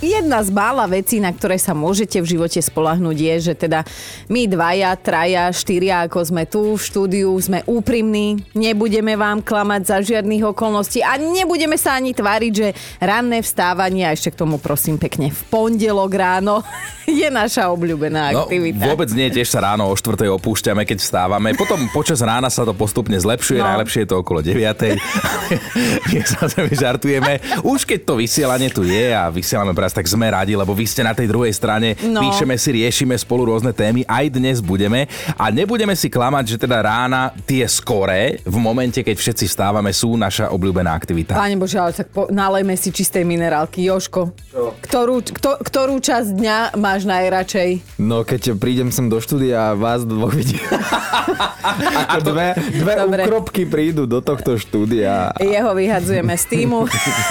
Jedna z mála vecí, na ktoré sa môžete v živote spolahnúť je, že teda my dvaja, traja, štyria, ako sme tu v štúdiu, sme úprimní, nebudeme vám klamať za žiadnych okolností a nebudeme sa ani tváriť, že ranné vstávanie, a ešte k tomu prosím pekne, v pondelok ráno je naša obľúbená aktivita. No, vôbec nie, tiež sa ráno o 4. opúšťame, keď vstávame. Potom počas rána sa to postupne zlepšuje, No. najlepšie je to okolo 9. My sa žartujeme. Už keď to vysielanie tu je a vysielame teraz, tak sme radi, lebo vy ste na tej druhej strane, No. píšeme si, riešime spolu rôzne témy, aj dnes budeme a nebudeme si klamať, že teda rána tie skoré, v momente, keď všetci vstávame, sú naša obľúbená aktivita. Páne Bože, ale tak po, nalejme si čistej minerálky. Joško, ktorú, kto, ktorú časť dňa máš najradšej? No keď prídem sem do štúdia a vás dvoch vidím. Ako dve, dve Dobre. úkropky prídu do tohto štúdia. Jeho vyhadzujeme z týmu,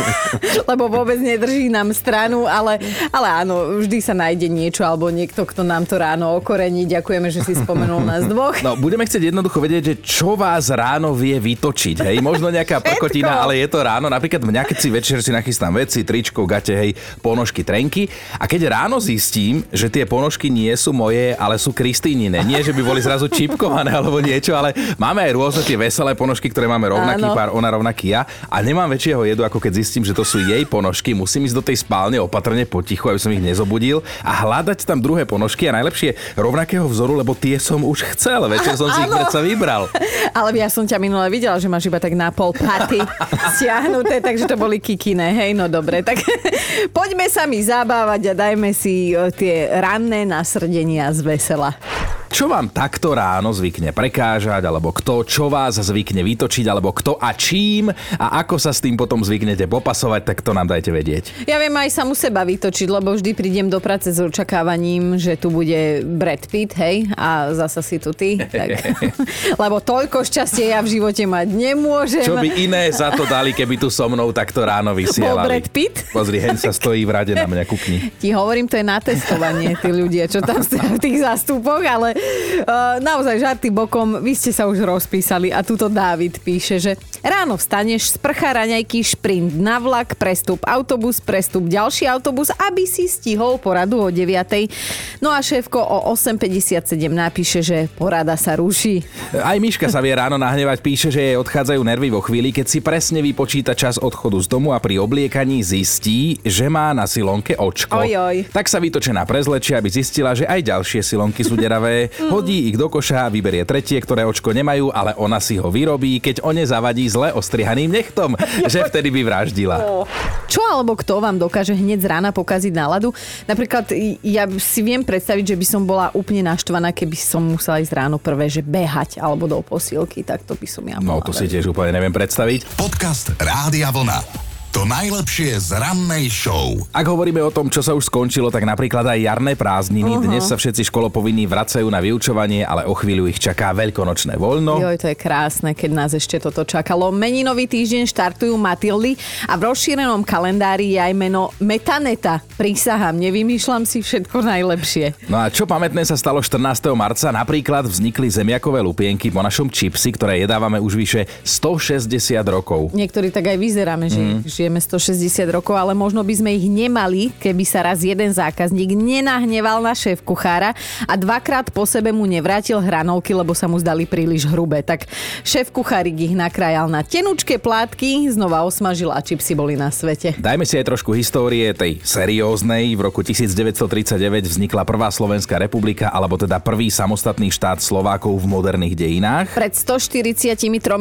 lebo vôbec nedrží nám stranu, ale, ale áno, vždy sa nájde niečo alebo niekto, kto nám to ráno okorení. Ďakujeme, že si spomenul nás dvoch. No, budeme chcieť jednoducho vedieť, že čo vás ráno vie vytočiť, hej? Možno nejaká prkotina, ale je to ráno. Napríklad mňa, keď si večer si nachystám veci, tričko, gate, hej, ponožky, trenky. A keď ráno zistím, že tie ponožky nie sú moje, ale sú Kristýnine. Nie, že by boli zrazu čipkované alebo niečo, ale máme aj rôzne tie veselé ponožky, ktoré máme rovnaký Áno. pár, ona rovnaký ja. A nemám väčšieho jedu, ako keď zistím, že to sú jej ponožky. Musím ísť do tej spálne opatrne potichu, aby som ich nezobudil a hľadať tam druhé ponožky a najlepšie rovnakého vzoru, lebo tie som už chcel. Večer som si ich predsa vybral. Ale ja som ťa minule videla, že máš iba tak na pol paty stiahnuté, takže to boli kikine. Hej, no dobre. Tak poďme sa mi zabávať a dajme si e, tie ranné nasrdenia z vesela. Čo vám takto ráno zvykne prekážať, alebo kto čo vás zvykne vytočiť, alebo kto a čím a ako sa s tým potom zvyknete popasovať, tak to nám dajte vedieť. Ja viem aj samu seba vytočiť, lebo vždy prídem do práce s očakávaním, že tu bude Brad Pitt, hej, a zasa si tu ty. Tak. lebo toľko šťastie ja v živote mať nemôžem. Čo by iné za to dali, keby tu so mnou takto ráno Bol vysielali? Brad Pitt? Pozri, hen sa stojí v rade na mňa, kukni. Ti hovorím, to je na testovanie, tí ľudia, čo tam stojí v tých zástupoch, ale naozaj žarty bokom, vy ste sa už rozpísali a tuto Dávid píše, že ráno vstaneš, sprcha raňajky, šprint na vlak, prestup autobus, prestup ďalší autobus, aby si stihol poradu o 9. No a šéfko o 8.57 napíše, že porada sa ruší. Aj Miška sa vie ráno nahnevať, píše, že jej odchádzajú nervy vo chvíli, keď si presne vypočíta čas odchodu z domu a pri obliekaní zistí, že má na silonke očko. Ojoj. Tak sa vytočená prezlečie, aby zistila, že aj ďalšie silonky sú deravé. Hodí ich do koša vyberie tretie, ktoré očko nemajú, ale ona si ho vyrobí, keď o ne zavadí zle ostrihaným nechtom, že vtedy by vraždila. Čo alebo kto vám dokáže hneď z rána pokaziť náladu? Napríklad ja si viem predstaviť, že by som bola úplne naštvaná, keby som musela ísť ráno prvé, že behať alebo do posílky, tak to by som ja No bola to si tiež úplne neviem predstaviť. Podcast Rádia Vlna. To najlepšie z rannej show. Ak hovoríme o tom, čo sa už skončilo, tak napríklad aj jarné prázdniny. Uh-huh. Dnes sa všetci školopovinní vracajú na vyučovanie, ale o chvíľu ich čaká veľkonočné voľno. Joj, to je krásne, keď nás ešte toto čakalo. Meninový týždeň štartujú Matildy a v rozšírenom kalendári je aj meno Metaneta. Prísahám, nevymýšľam si všetko najlepšie. No a čo pamätné sa stalo 14. marca? Napríklad vznikli zemiakové lupienky po našom čipsi, ktoré jedávame už vyše 160 rokov. Niektorí tak aj vyzeráme, že mm. žijeme 160 rokov, ale možno by sme ich nemali, keby sa raz jeden zákazník nenahneval na šéf kuchára a dvakrát po sebe mu nevrátil hranolky, lebo sa mu zdali príliš hrubé. Tak šéf kuchárik ich nakrájal na tenučké plátky, znova osmažil a čipsy boli na svete. Dajme si aj trošku histórie tej serióznej. V roku 1939 vznikla prvá Slovenská republika, alebo teda prvý samostatný štát Slovákov v moderných dejinách. Pred 143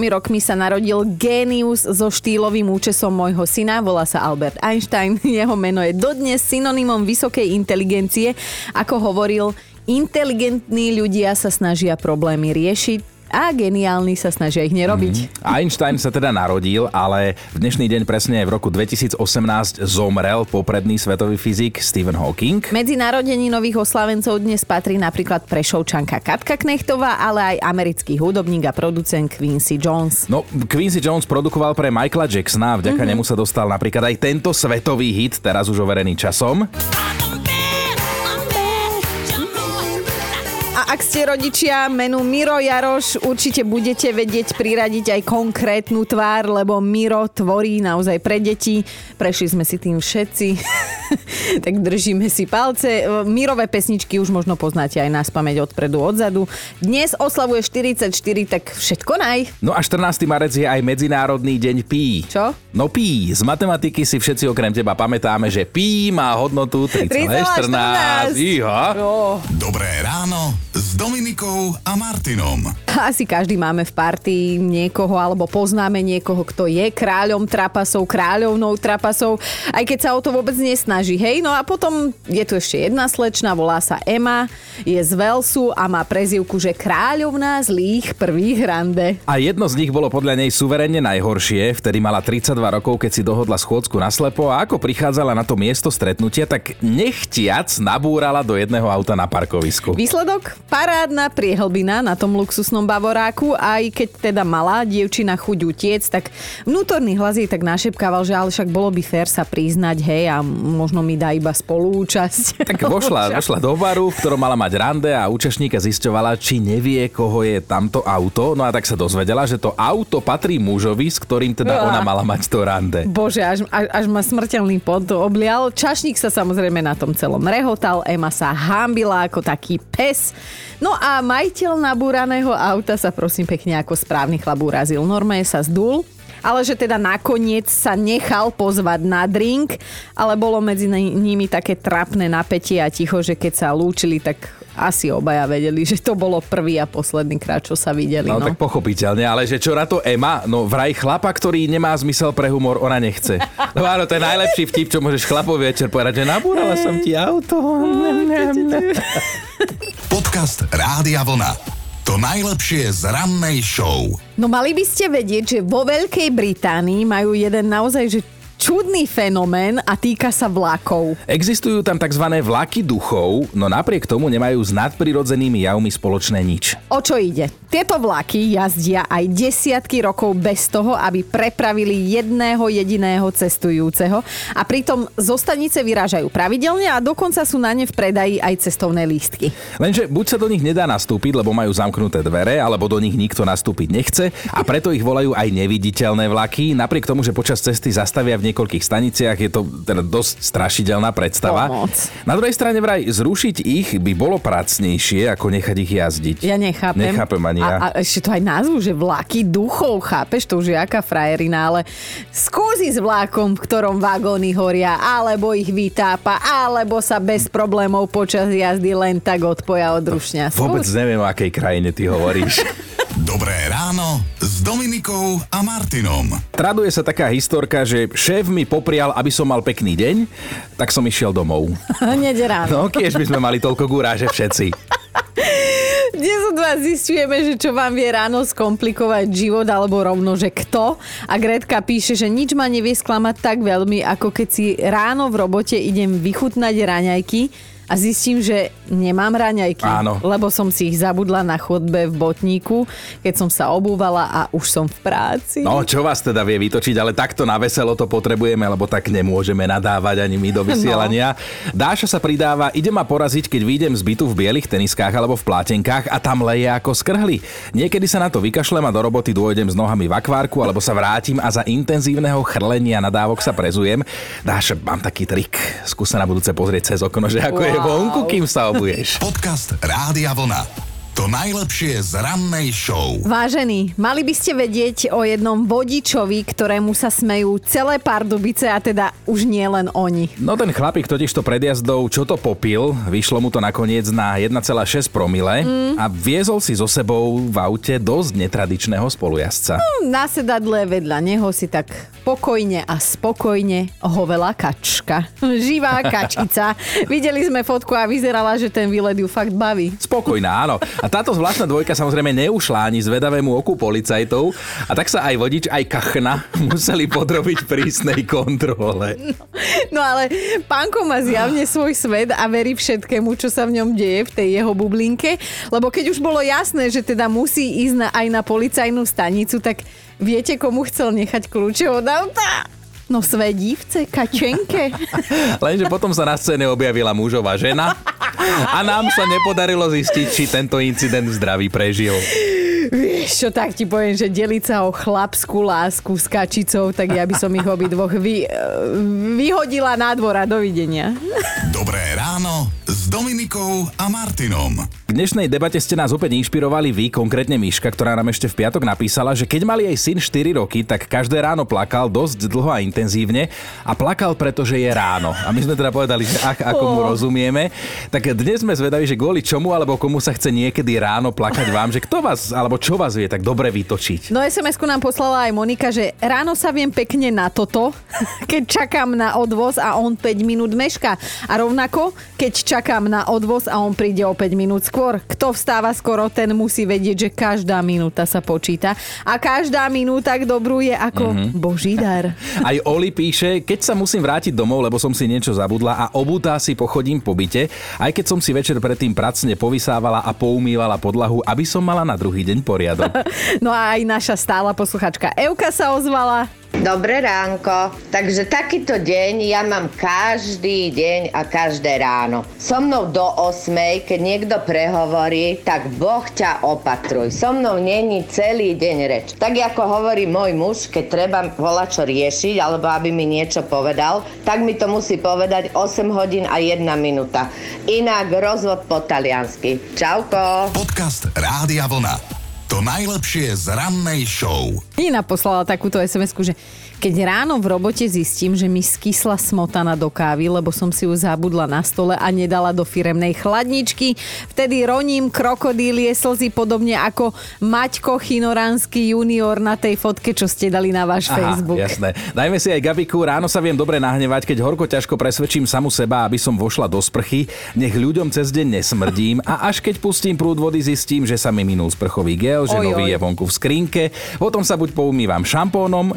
rokmi sa narodil génius so štýlovým účesom môjho syna, volá sa Albert Einstein. Jeho meno je dodnes synonymom vysokej inteligencie. Ako hovoril, inteligentní ľudia sa snažia problémy riešiť a geniálni sa snažia ich nerobiť. Einstein sa teda narodil, ale v dnešný deň presne v roku 2018 zomrel popredný svetový fyzik Stephen Hawking. Medzi narodeninových oslavencov dnes patrí napríklad prešovčanka Katka Knechtová, ale aj americký hudobník a producent Quincy Jones. No, Quincy Jones produkoval pre Michaela Jacksona vďaka mm-hmm. nemu sa dostal napríklad aj tento svetový hit, teraz už overený časom. A ak ste rodičia menu Miro Jaroš, určite budete vedieť priradiť aj konkrétnu tvár, lebo Miro tvorí naozaj pre deti. Prešli sme si tým všetci. tak držíme si palce. Mirové pesničky už možno poznáte aj nás pamäť odpredu, odzadu. Dnes oslavuje 44, tak všetko naj. No a 14. marec je aj Medzinárodný deň pí. Čo? No pí. Z matematiky si všetci okrem teba pamätáme, že pí má hodnotu 3,14. Iha. Dobré ráno s Dominikou a Martinom. Asi každý máme v partii niekoho, alebo poznáme niekoho, kto je kráľom trapasov, kráľovnou trapasov, aj keď sa o to vôbec nesnaží, hej? No a potom je tu ešte jedna slečna, volá sa Emma, je z Velsu a má prezivku, že kráľovná zlých prvých rande. A jedno z nich bolo podľa nej suverenne najhoršie, vtedy mala 32 rokov, keď si dohodla schôdzku na slepo a ako prichádzala na to miesto stretnutia, tak nechtiac nabúrala do jedného auta na parkovisku. Výsledok? Parádna priehlbina na tom luxusnom bavoráku, aj keď teda malá dievčina chuť utiec, tak vnútorný hlas jej tak našepkával, že ale však bolo by fér sa priznať, hej, a možno mi dá iba spolúčasť. Tak vošla, vošla do baru, v ktorom mala mať rande a účastníka zisťovala, či nevie, koho je tamto auto. No a tak sa dozvedela, že to auto patrí mužovi, s ktorým teda ona mala mať to rande. Bože, až, až, až ma smrteľný pot oblial. Čašník sa samozrejme na tom celom rehotal, Ema sa hambila ako taký pes. No a majiteľ nabúraného auta sa prosím pekne ako správny chlap urazil. Normálne sa zdul, ale že teda nakoniec sa nechal pozvať na drink, ale bolo medzi nimi také trapné napätie a ticho, že keď sa lúčili, tak asi obaja vedeli, že to bolo prvý a posledný krát, čo sa videli. No, No, tak pochopiteľne, ale že čo na to Ema, no vraj chlapa, ktorý nemá zmysel pre humor, ona nechce. No áno, to je najlepší vtip, čo môžeš chlapovi večer povedať, že nabúrala som ti auto. Podcast Rádia Vlna. To najlepšie z rannej show. no mali by ste vedieť, že vo Veľkej Británii majú jeden naozaj že čudný fenomén a týka sa vlakov. Existujú tam tzv. vlaky duchov, no napriek tomu nemajú s nadprirodzenými javmi spoločné nič. O čo ide? Tieto vlaky jazdia aj desiatky rokov bez toho, aby prepravili jedného jediného cestujúceho a pritom zo stanice vyrážajú pravidelne a dokonca sú na ne v predaji aj cestovné lístky. Lenže buď sa do nich nedá nastúpiť, lebo majú zamknuté dvere, alebo do nich nikto nastúpiť nechce a preto ich volajú aj neviditeľné vlaky, napriek tomu, že počas cesty zastavia v niekoľkých staniciach, je to teda dosť strašidelná predstava. Pomoc. Na druhej strane vraj zrušiť ich by bolo pracnejšie, ako nechať ich jazdiť. Ja nechápem. Nechápem ani ja. A, a ešte to aj názvu, že vlaky duchov, chápeš? To už je aká frajerina, ale skúsi s vlákom, v ktorom vagóny horia, alebo ich vytápa, alebo sa bez problémov počas jazdy len tak odpoja od rušňa. Vôbec neviem, o akej krajine ty hovoríš. Dobré ráno s Dominikou a Martinom. Traduje sa taká historka, že šéf mi poprial, aby som mal pekný deň, tak som išiel domov. Hneď ráno. No, kiež by sme mali toľko gúráže všetci. Dnes od vás zistujeme, že čo vám vie ráno skomplikovať život, alebo rovno, že kto. A Gretka píše, že nič ma nevie sklamať tak veľmi, ako keď si ráno v robote idem vychutnať raňajky a zistím, že nemám raňajky, Áno. lebo som si ich zabudla na chodbe v botníku, keď som sa obúvala a už som v práci. No, čo vás teda vie vytočiť, ale takto na veselo to potrebujeme, lebo tak nemôžeme nadávať ani my do vysielania. No. Dáša sa pridáva, ide ma poraziť, keď vyjdem z bytu v bielých teniskách alebo v plátenkách a tam leje ako skrhli. Niekedy sa na to vykašlem a do roboty dôjdem s nohami v akvárku alebo sa vrátim a za intenzívneho chrlenia nadávok sa prezujem. Dáša, mám taký trik. Skús sa na budúce pozrieť cez okno, že ako je Wow. Vonku, kým sa obuješ. Podcast Rádia Vlna. To najlepšie z rannej show. Vážení, mali by ste vedieť o jednom vodičovi, ktorému sa smejú celé Pardubice a teda už nie len oni. No ten chlapík totiž to pred jazdou, čo to popil, vyšlo mu to nakoniec na 1,6 promile mm. a viezol si so sebou v aute dosť netradičného spolujazca. Na sedadle vedľa neho si tak pokojne a spokojne hovela kačka. Živá kačica. Videli sme fotku a vyzerala, že ten výlet ju fakt baví. Spokojná, áno. A táto zvláštna dvojka samozrejme neušla ani zvedavému oku policajtov a tak sa aj vodič, aj kachna museli podrobiť prísnej kontrole. No ale pánko má zjavne svoj svet a verí všetkému, čo sa v ňom deje v tej jeho bublinke, lebo keď už bolo jasné, že teda musí ísť na, aj na policajnú stanicu, tak viete, komu chcel nechať kľúče od auta? No své dívce, kačenke. Lenže potom sa na scéne objavila mužová žena A nám sa nepodarilo zistiť, či tento incident zdravý prežil. Vieš čo, tak ti poviem, že deliť sa o chlapskú lásku s kačicou, tak ja by som ich obidvoch vy, eh, vyhodila na dvora. Dovidenia. Dobré ráno s Dominikou a Martinom. K dnešnej debate ste nás opäť inšpirovali vy, konkrétne Miška, ktorá nám ešte v piatok napísala, že keď mali jej syn 4 roky, tak každé ráno plakal dosť dlho a intenzívne a plakal, pretože je ráno. A my sme teda povedali, že ach, ako mu rozumieme. Tak dnes sme zvedaví, že kvôli čomu alebo komu sa chce niekedy ráno plakať vám, že kto vás alebo čo vás vie tak dobre vytočiť. No SMS-ku nám poslala aj Monika, že ráno sa viem pekne na toto, keď čakám na odvoz a on 5 minút meška. A rovnako, keď čakám na odvoz a on príde o 5 minút skôr. Kto vstáva skoro, ten musí vedieť, že každá minúta sa počíta. A každá minúta k dobru je ako mm-hmm. boží dar. Aj Oli píše, keď sa musím vrátiť domov, lebo som si niečo zabudla a obutá si pochodím po byte, aj keď som si večer predtým pracne povysávala a poumývala podlahu, aby som mala na druhý deň poriadok. No a aj naša stála posluchačka Euka sa ozvala. Dobré ránko. Takže takýto deň ja mám každý deň a každé ráno. So mnou do 8, keď niekto prehovorí, tak Boh ťa opatruj. So mnou není celý deň reč. Tak ako hovorí môj muž, keď treba volať čo riešiť, alebo aby mi niečo povedal, tak mi to musí povedať 8 hodín a 1 minúta. Inak rozvod po taliansky. Čauko. Podcast Rádia Vlna. To najlepšie z rannej show. Nina poslala takúto sms že keď ráno v robote zistím, že mi skysla smotana do kávy, lebo som si ju zabudla na stole a nedala do firemnej chladničky, vtedy roním krokodílie slzy podobne ako Maťko Chinoránsky junior na tej fotke, čo ste dali na váš Aha, Facebook. jasné. Dajme si aj Gabiku, ráno sa viem dobre nahnevať, keď horko ťažko presvedčím samu seba, aby som vošla do sprchy, nech ľuďom cez deň nesmrdím a až keď pustím prúd vody, zistím, že sa mi minul sprchový gel, že Oj, nový oj. je vonku v skrinke, potom sa buď poumývam šampónom,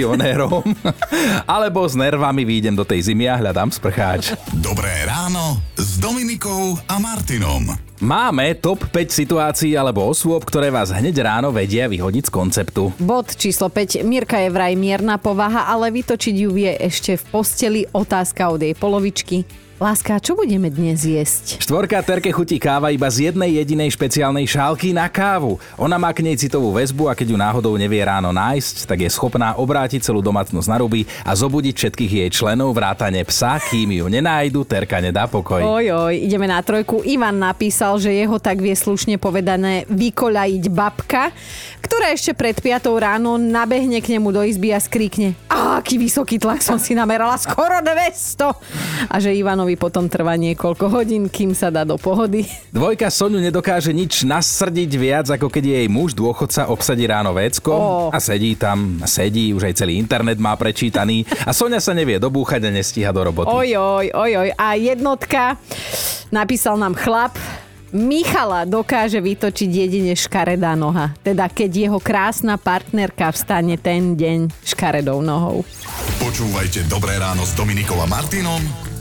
kondicionérom, alebo s nervami výjdem do tej zimy a hľadám sprcháč. Dobré ráno s Dominikou a Martinom. Máme top 5 situácií alebo osôb, ktoré vás hneď ráno vedia vyhodiť z konceptu. Bod číslo 5. Mirka je vraj mierna povaha, ale vytočiť ju vie ešte v posteli. Otázka od jej polovičky. Láska, čo budeme dnes jesť? Štvorka Terke chutí káva iba z jednej jedinej špeciálnej šálky na kávu. Ona má k nej citovú väzbu a keď ju náhodou nevie ráno nájsť, tak je schopná obrátiť celú domácnosť na ruby a zobudiť všetkých jej členov vrátane psa, kým ju nenájdu, Terka nedá pokoj. Oj, oj, ideme na trojku. Ivan napísal, že jeho tak vie slušne povedané vykoľajiť babka, ktorá ešte pred 5 ráno nabehne k nemu do izby a skríkne aký vysoký tlak som si namerala, skoro 200. A že Ivanovi potom trvá niekoľko hodín, kým sa dá do pohody. Dvojka Soňu nedokáže nič nasrdiť viac, ako keď jej muž dôchodca obsadí ráno vécko Ó. a sedí tam, sedí, už aj celý internet má prečítaný a Soňa sa nevie dobúchať a nestíha do roboty. Oj, oj, oj, oj. A jednotka, napísal nám chlap, Michala dokáže vytočiť jedine škaredá noha. Teda keď jeho krásna partnerka vstane ten deň škaredou nohou. Počúvajte Dobré ráno s Dominikou a Martinom